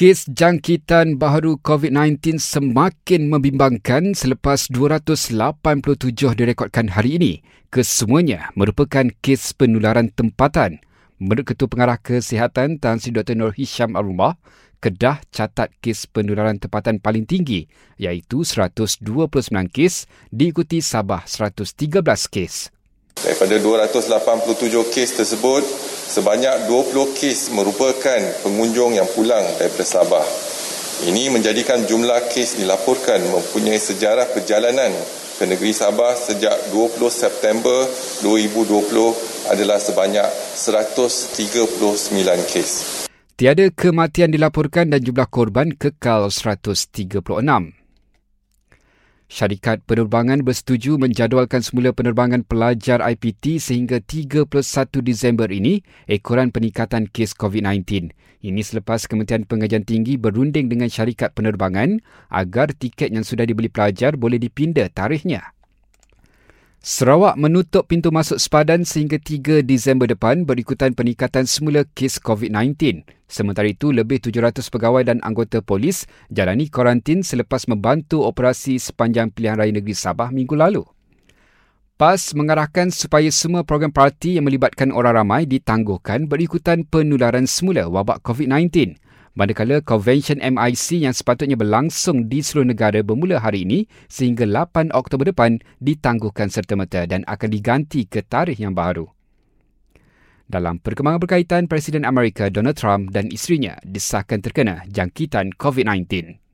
Kes jangkitan baharu COVID-19 semakin membimbangkan selepas 287 direkodkan hari ini. Kesemuanya merupakan kes penularan tempatan. Menurut Ketua Pengarah Kesihatan Tan Sri Dr. Nur Hisham Arumah, Kedah catat kes penularan tempatan paling tinggi iaitu 129 kes diikuti Sabah 113 kes. Daripada 287 kes tersebut, sebanyak 20 kes merupakan pengunjung yang pulang daripada Sabah. Ini menjadikan jumlah kes dilaporkan mempunyai sejarah perjalanan ke negeri Sabah sejak 20 September 2020 adalah sebanyak 139 kes. Tiada kematian dilaporkan dan jumlah korban kekal 136. Syarikat penerbangan bersetuju menjadualkan semula penerbangan pelajar IPT sehingga 31 Disember ini ekoran peningkatan kes COVID-19. Ini selepas Kementerian Pengajian Tinggi berunding dengan syarikat penerbangan agar tiket yang sudah dibeli pelajar boleh dipindah tarikhnya. Sarawak menutup pintu masuk sepadan sehingga 3 Disember depan berikutan peningkatan semula kes COVID-19. Sementara itu, lebih 700 pegawai dan anggota polis jalani karantin selepas membantu operasi sepanjang pilihan raya negeri Sabah minggu lalu. PAS mengarahkan supaya semua program parti yang melibatkan orang ramai ditangguhkan berikutan penularan semula wabak COVID-19 manakala Convention MIC yang sepatutnya berlangsung di seluruh negara bermula hari ini sehingga 8 Oktober depan ditangguhkan serta-merta dan akan diganti ke tarikh yang baru. Dalam perkembangan berkaitan, Presiden Amerika Donald Trump dan isterinya disahkan terkena jangkitan COVID-19.